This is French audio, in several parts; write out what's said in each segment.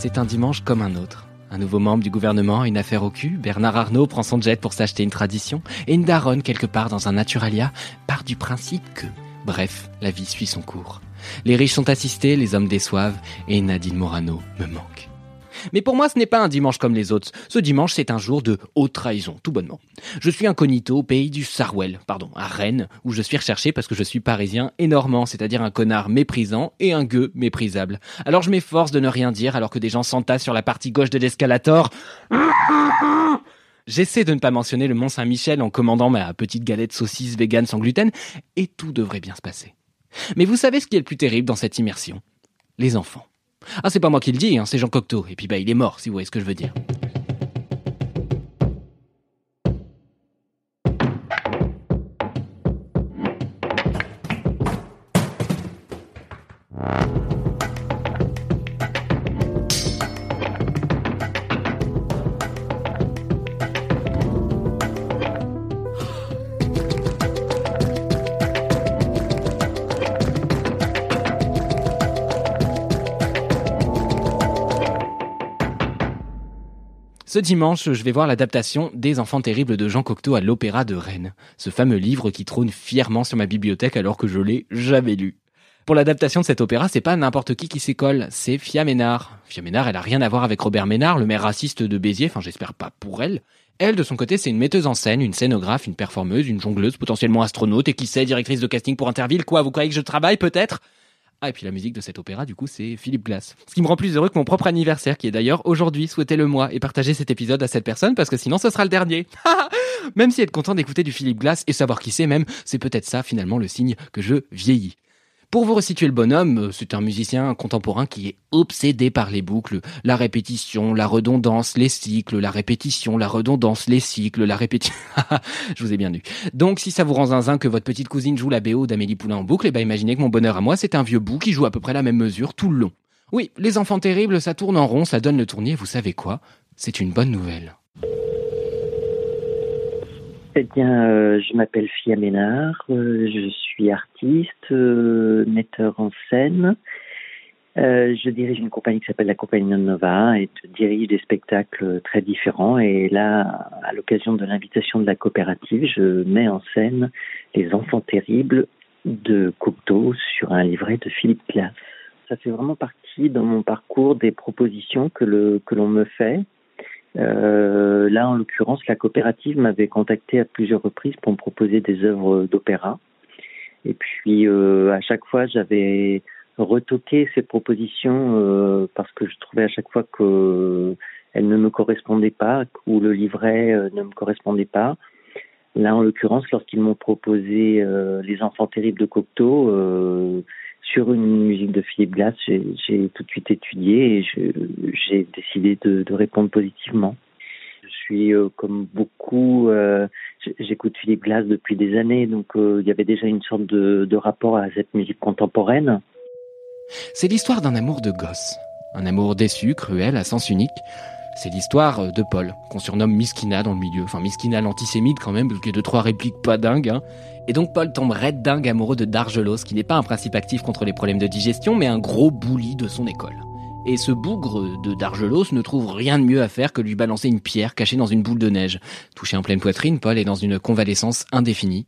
C'est un dimanche comme un autre. Un nouveau membre du gouvernement a une affaire au cul, Bernard Arnault prend son jet pour s'acheter une tradition, et une daronne quelque part dans un naturalia part du principe que, bref, la vie suit son cours. Les riches sont assistés, les hommes déçoivent, et Nadine Morano me manque. Mais pour moi, ce n'est pas un dimanche comme les autres. Ce dimanche, c'est un jour de haute trahison, tout bonnement. Je suis incognito au pays du Sarwell, pardon, à Rennes, où je suis recherché parce que je suis parisien et normand, c'est-à-dire un connard méprisant et un gueux méprisable. Alors je m'efforce de ne rien dire alors que des gens s'entassent sur la partie gauche de l'escalator. J'essaie de ne pas mentionner le Mont Saint-Michel en commandant ma petite galette saucisse vegan sans gluten, et tout devrait bien se passer. Mais vous savez ce qui est le plus terrible dans cette immersion? Les enfants. Ah, c'est pas moi qui le dis, hein, c'est Jean Cocteau. Et puis bah, il est mort, si vous voyez ce que je veux dire. Ce dimanche, je vais voir l'adaptation des Enfants terribles de Jean Cocteau à l'Opéra de Rennes. Ce fameux livre qui trône fièrement sur ma bibliothèque alors que je l'ai jamais lu. Pour l'adaptation de cet opéra, c'est pas n'importe qui qui s'y colle, c'est Fia Ménard. Fia Ménard, elle a rien à voir avec Robert Ménard, le maire raciste de Béziers, enfin j'espère pas pour elle. Elle, de son côté, c'est une metteuse en scène, une scénographe, une performeuse, une jongleuse, potentiellement astronaute, et qui sait, directrice de casting pour Interville. Quoi, vous croyez que je travaille, peut-être? Ah, et puis la musique de cet opéra, du coup, c'est Philippe Glass. Ce qui me rend plus heureux que mon propre anniversaire, qui est d'ailleurs aujourd'hui. Souhaitez-le moi et partagez cet épisode à cette personne parce que sinon ce sera le dernier. même si être content d'écouter du Philippe Glass et savoir qui c'est même, c'est peut-être ça finalement le signe que je vieillis. Pour vous resituer le bonhomme, euh, c'est un musicien contemporain qui est obsédé par les boucles, la répétition, la redondance, les cycles, la répétition, la redondance, les cycles, la répétition. Je vous ai bien lu. Donc si ça vous rend zinzin que votre petite cousine joue la BO d'Amélie Poulain en boucle, et eh ben imaginez que mon bonheur à moi, c'est un vieux bout qui joue à peu près la même mesure tout le long. Oui, les enfants terribles, ça tourne en rond, ça donne le tournier, vous savez quoi? C'est une bonne nouvelle. Eh bien, euh, je m'appelle Fia Ménard, euh, je suis artiste, euh, metteur en scène. je dirige une compagnie qui s'appelle la Compagnie Nova et dirige des spectacles très différents. Et là, à l'occasion de l'invitation de la coopérative, je mets en scène Les Enfants Terribles de Cocteau sur un livret de Philippe Glass. Ça fait vraiment partie dans mon parcours des propositions que l'on me fait euh, là, en l'occurrence, la coopérative m'avait contacté à plusieurs reprises pour me proposer des œuvres d'opéra. Et puis, euh, à chaque fois, j'avais retoqué ces propositions euh, parce que je trouvais à chaque fois qu'elles ne me correspondaient pas ou le livret euh, ne me correspondait pas. Là, en l'occurrence, lorsqu'ils m'ont proposé euh, Les Enfants Terribles de Cocteau, sur une musique de Philippe Glass, j'ai tout de suite étudié et j'ai décidé de, répondre positivement. Je suis euh, comme beaucoup, euh, j'écoute Philippe Glass depuis des années, donc euh, il y avait déjà une sorte de rapport à cette musique contemporaine. C'est l'histoire d'un amour de gosse, un amour déçu, cruel, à sens unique. C'est l'histoire de Paul, qu'on surnomme Miskina dans le milieu. Enfin, Miskina l'antisémite quand même, parce qu'il y trois répliques pas dingues. Hein. Et donc Paul tombe red dingue amoureux de Dargelos, qui n'est pas un principe actif contre les problèmes de digestion, mais un gros bouli de son école. Et ce bougre de Dargelos ne trouve rien de mieux à faire que lui balancer une pierre cachée dans une boule de neige. Touché en pleine poitrine, Paul est dans une convalescence indéfinie.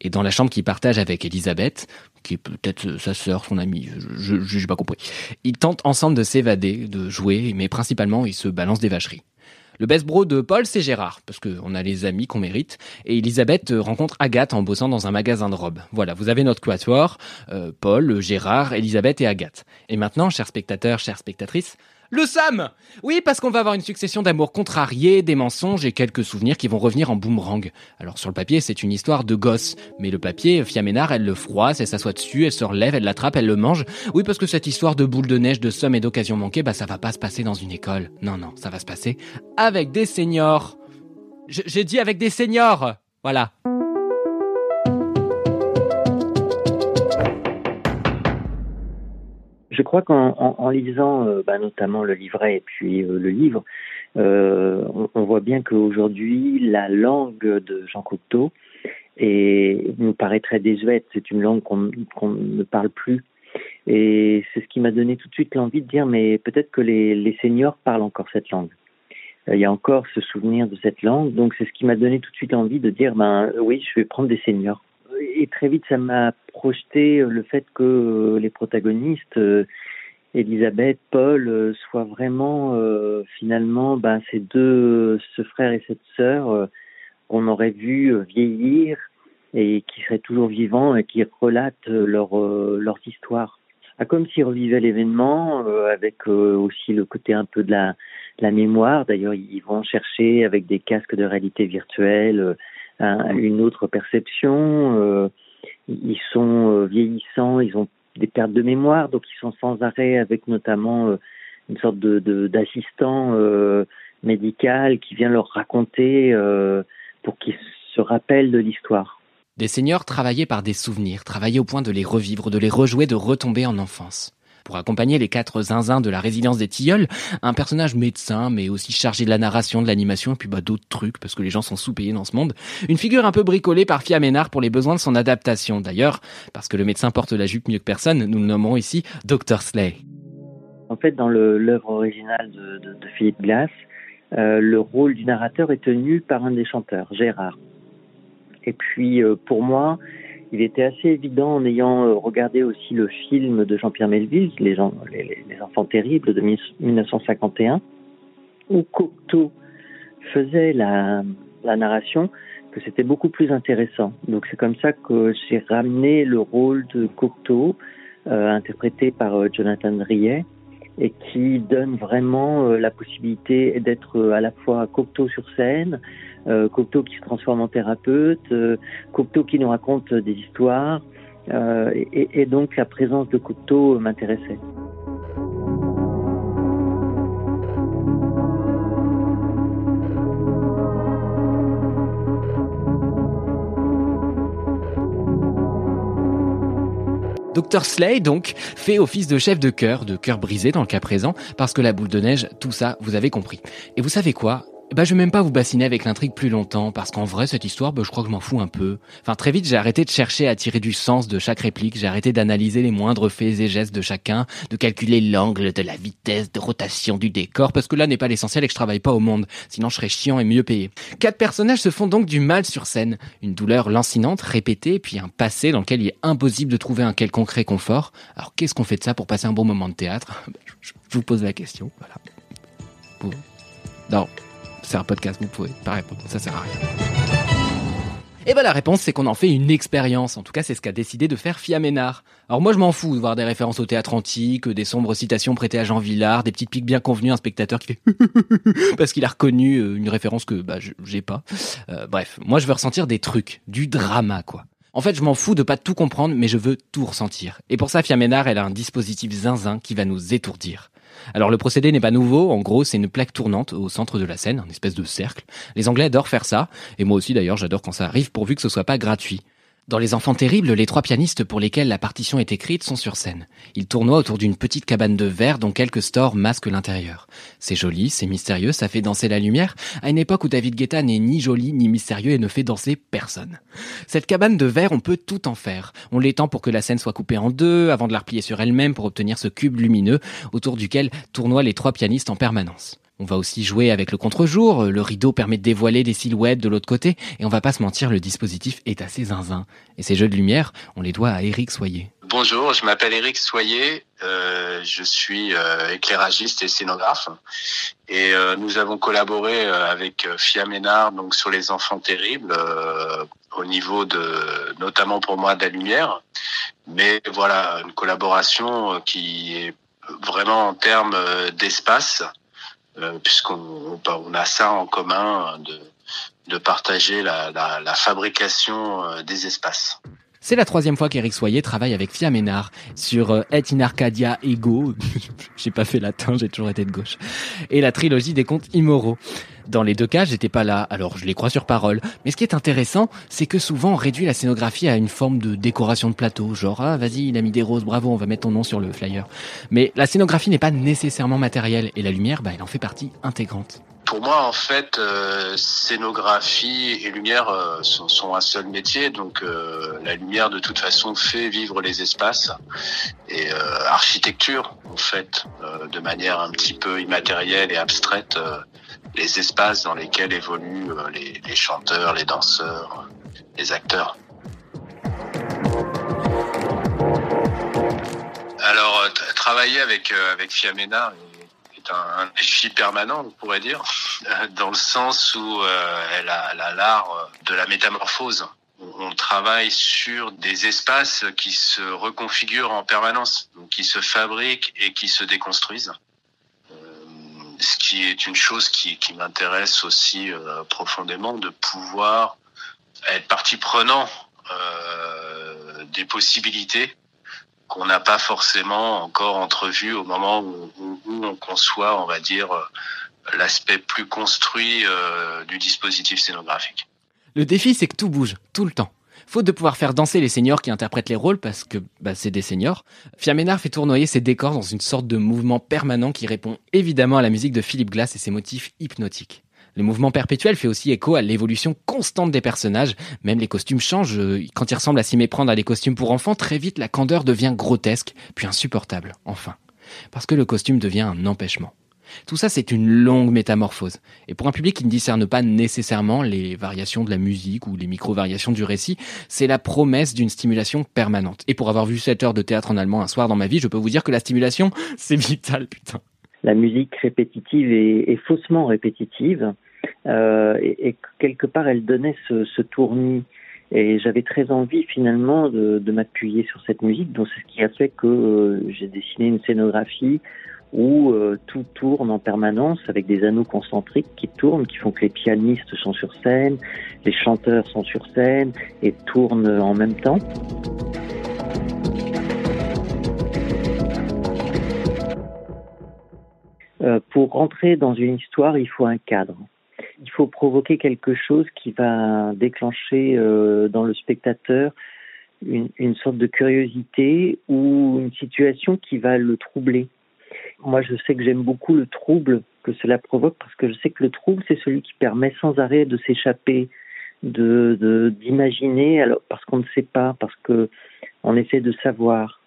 Et dans la chambre qu'il partage avec Elisabeth, qui est peut-être sa sœur, son amie, je n'ai pas compris, ils tentent ensemble de s'évader, de jouer, mais principalement ils se balancent des vacheries. Le best bro de Paul, c'est Gérard, parce qu'on a les amis qu'on mérite. Et Elisabeth rencontre Agathe en bossant dans un magasin de robes. Voilà, vous avez notre quatuor, euh, Paul, Gérard, Elisabeth et Agathe. Et maintenant, chers spectateurs, chères spectatrices, Le Sam Oui, parce qu'on va avoir une succession d'amours contrariés, des mensonges et quelques souvenirs qui vont revenir en boomerang. Alors sur le papier, c'est une histoire de gosse. Mais le papier, Fiaménard, elle le froisse, elle s'assoit dessus, elle se relève, elle l'attrape, elle le mange. Oui, parce que cette histoire de boule de neige, de somme et d'occasion manquée, bah ça va pas se passer dans une école. Non, non, ça va se passer avec des seniors. J'ai dit avec des seniors Voilà. Je crois qu'en lisant euh, bah, notamment le livret et puis euh, le livre, euh, on, voit bien qu'aujourd'hui, la langue de Jean Cocteau nous paraît très désuète. C'est une langue qu'on ne parle plus. Et c'est ce qui m'a donné tout de suite l'envie de dire, mais peut-être que les, les seniors parlent encore cette langue. Il y a encore ce souvenir de cette langue. Donc c'est ce qui m'a donné tout de suite l'envie de dire, ben oui, je vais prendre des seniors et très vite, ça m'a projeté euh, le fait que euh, les protagonistes, euh, Elisabeth, Paul, soient vraiment finalement ben, ces deux, ce frère et cette sœur qu'on aurait vu vieillir et qui seraient toujours vivants et qui relatent leur, leurs histoires. Ah, comme s'ils revivaient l'événement, avec aussi le côté un peu de la mémoire. D'ailleurs, ils vont chercher avec des casques de réalité virtuelle une autre perception. Euh, ils sont euh, vieillissants, ils ont des pertes de mémoire, donc ils sont sans arrêt avec notamment euh, une sorte d'assistant médical qui vient leur raconter pour qu'ils se rappellent de l'histoire. Des seigneurs travaillaient par des souvenirs, travaillaient au point de les revivre, de les rejouer, de retomber en enfance. Pour accompagner les quatre zinzins de la résidence des Tilleuls, un personnage médecin, mais aussi chargé de la narration, de l'animation, et puis bah, d'autres trucs, parce que les gens sont sous-payés dans ce monde. Une figure un peu bricolée par Fia Ménard pour les besoins de son adaptation. D'ailleurs, parce que le médecin porte la jupe mieux que personne, nous le nommerons ici Dr. Slay. En fait, dans l'œuvre originale de, Philippe Glass, euh, le rôle du narrateur est tenu par un des chanteurs, Gérard. Et puis, euh, pour moi, il était assez évident en ayant euh, regardé aussi le film de Jean-Pierre Melville, les, Enfants terribles de 1951, où Cocteau faisait la, la narration, que c'était beaucoup plus intéressant. Donc c'est comme ça que j'ai ramené le rôle de Cocteau, euh, interprété par euh, Jonathan Riet, et qui donne vraiment la possibilité d'être à la fois Cocteau sur scène, euh, Cocteau qui se transforme en thérapeute, euh, Cocteau qui nous raconte des histoires, euh, et, donc la présence de Cocteau m'intéressait. Dr Slay, donc, fait office de chef de cœur, de cœur brisé dans le cas présent, parce que la boule de neige, tout ça, vous avez compris. Et vous savez quoi? Bah, je vais même pas vous bassiner avec l'intrigue plus longtemps, parce qu'en vrai, cette histoire, bah, je crois que je m'en fous un peu. Enfin, très vite, j'ai arrêté de chercher à tirer du sens de chaque réplique, j'ai arrêté d'analyser les moindres faits et gestes de chacun, de calculer l'angle, de la vitesse de rotation du décor, parce que là n'est pas l'essentiel et que je travaille pas au monde, sinon je serais chiant et mieux payé. Quatre personnages se font donc du mal sur scène, une douleur lancinante, répétée, puis un passé dans lequel il est impossible de trouver un quelconque réconfort. Alors qu'est-ce qu'on fait de ça pour passer un bon moment de théâtre? Je, vous pose la question, voilà. Non, c'est un podcast, vous pouvez pas répondre, ça sert à rien. Et ben la réponse c'est qu'on en fait une expérience. En tout cas, c'est ce qu'a décidé de faire Fiaménard. Alors moi je m'en fous de voir des références au théâtre antique, des sombres citations prêtées à Jean Villard, des petites piques bien convenues un spectateur qui fait parce qu'il a reconnu euh, une référence que bah j'ai pas. Euh, bref, moi je veux ressentir des trucs, du drama quoi. En fait, je m'en fous de pas tout comprendre, mais je veux tout ressentir. Et pour ça, Fiaménard, elle a un dispositif zinzin qui va nous étourdir. Alors le procédé n'est pas nouveau, en gros c'est une plaque tournante au centre de la scène, un espèce de cercle. Les Anglais adorent faire ça, et moi aussi d'ailleurs j'adore quand ça arrive pourvu que ce soit pas gratuit. Dans Les Enfants Terribles, les trois pianistes pour lesquels la partition est écrite sont sur scène. Ils tournoient autour d'une petite cabane de verre dont quelques stores masquent l'intérieur. C'est joli, c'est mystérieux, ça fait danser la lumière, à une époque où David Guetta n'est ni joli ni mystérieux et ne fait danser personne. Cette cabane de verre, on peut tout en faire. On l'étend pour que la scène soit coupée en deux, avant de la replier sur elle-même pour obtenir ce cube lumineux autour duquel tournoient les trois pianistes en permanence. On va aussi jouer avec le contre-jour, le rideau permet de dévoiler des silhouettes de l'autre côté, et on va pas se mentir, le dispositif est assez zinzin. Et ces jeux de lumière, on les doit à Eric Soyer. Bonjour, je m'appelle Eric Soyer, euh, je suis euh, éclairagiste et scénographe, et euh, nous avons collaboré avec Fia Ménard donc sur les enfants terribles au niveau de notamment pour moi de la lumière, mais voilà une collaboration qui est vraiment en termes d'espace, puisqu'on on a ça en commun de, de partager la, la, la fabrication des espaces. C'est la troisième fois qu'Éric Soyer travaille avec Fia Ménard sur euh, Et in Arcadia Ego. j'ai pas fait latin, j'ai toujours été de gauche. Et la trilogie des contes immoraux. Dans les deux cas, j'étais pas là, alors je les crois sur parole. Mais ce qui est intéressant, c'est que souvent on réduit la scénographie à une forme de décoration de plateau, genre ah vas-y, il a mis des roses, bravo, on va mettre ton nom sur le flyer. Mais la scénographie n'est pas nécessairement matérielle et la lumière, bah, elle en fait partie intégrante. Pour moi, en fait, euh, scénographie et lumière euh, sont, un seul métier. Donc, euh, la lumière, de toute façon, fait vivre les espaces. Et architecture, en fait, de manière un petit peu immatérielle et abstraite, les espaces dans lesquels évoluent les, chanteurs, les danseurs, les acteurs. Alors, travailler avec Fiamena un, défi permanent, on pourrait dire, dans le sens où euh, elle a l'art euh, de la métamorphose. On travaille sur des espaces qui se reconfigurent en permanence, qui se fabriquent et qui se déconstruisent. Euh, ce qui est une chose qui, qui m'intéresse aussi profondément, de pouvoir être partie prenant des possibilités qu'on n'a pas forcément encore entrevu au moment où, on conçoit, on va dire, euh, l'aspect plus construit euh, du dispositif scénographique. Le défi, c'est que tout bouge, tout le temps. Faute de pouvoir faire danser les seniors qui interprètent les rôles, parce que bah, c'est des seniors, Fiaménard fait tournoyer ses décors dans une sorte de mouvement permanent qui répond évidemment à la musique de Philippe Glass et ses motifs hypnotiques. Le mouvement perpétuel fait aussi écho à l'évolution constante des personnages. Même les costumes changent. Quand ils ressemblent à s'y méprendre à des costumes pour enfants, très vite la candeur devient grotesque, puis insupportable, enfin. Parce que le costume devient un empêchement. Tout ça, c'est une longue métamorphose. Et pour un public qui ne discerne pas nécessairement les variations de la musique ou les micro-variations du récit, c'est la promesse d'une stimulation permanente. Et pour avoir vu 7 heures de théâtre en allemand un soir dans ma vie, je peux vous dire que la stimulation, c'est vital, putain la musique répétitive et, faussement répétitive. Euh, et, quelque part, elle donnait ce, ce tournis. Et j'avais très envie finalement de, m'appuyer sur cette musique. Donc c'est ce qui a fait que euh, j'ai dessiné une scénographie où euh, tout tourne en permanence avec des anneaux concentriques qui tournent, qui font que les pianistes sont sur scène, les chanteurs sont sur scène et tournent en même temps. Euh, pour rentrer dans une histoire, il faut un cadre. Il faut provoquer quelque chose qui va déclencher euh, dans le spectateur une, sorte de curiosité ou une situation qui va le troubler. Moi, je sais que j'aime beaucoup le trouble que cela provoque parce que je sais que le trouble, c'est celui qui permet sans arrêt de s'échapper, de d'imaginer, alors parce qu'on ne sait pas, parce que on essaie de savoir.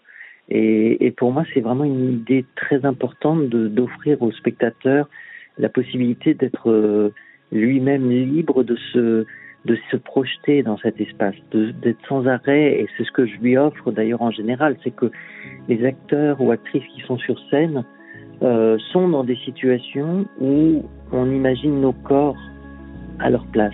Et, et pour moi, c'est vraiment une idée très importante d'offrir au spectateur la possibilité d'être euh, lui-même libre de se, de se projeter dans cet espace, d'être sans arrêt. Et c'est ce que je lui offre d'ailleurs en général, c'est que les acteurs ou actrices qui sont sur scène euh, sont dans des situations où on imagine nos corps à leur place.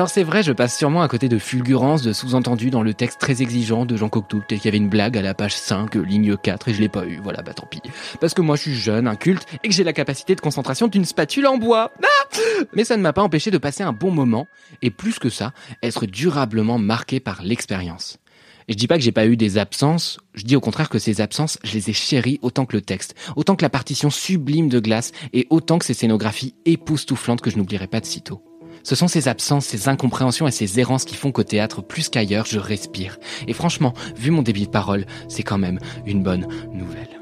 Alors c'est vrai, je passe sûrement à côté de fulgurances, de sous-entendus dans le texte très exigeant de Jean Cocteau. Peut-être qu'il y avait une blague à la page 5, ligne 4, et je l'ai pas eu. Voilà, bah tant pis. Parce que moi je suis jeune, inculte, et que j'ai la capacité de concentration d'une spatule en bois. Ah Mais ça ne m'a pas empêché de passer un bon moment, et plus que ça, être durablement marqué par l'expérience. Et je dis pas que j'ai pas eu des absences, je dis au contraire que ces absences, je les ai chéries autant que le texte, autant que la partition sublime de glace, et autant que ces scénographies époustouflantes que je n'oublierai pas de sitôt. Ce sont ces absences, ces incompréhensions et ces errances qui font qu'au théâtre, plus qu'ailleurs, je respire. Et franchement, vu mon débit de parole, c'est quand même une bonne nouvelle.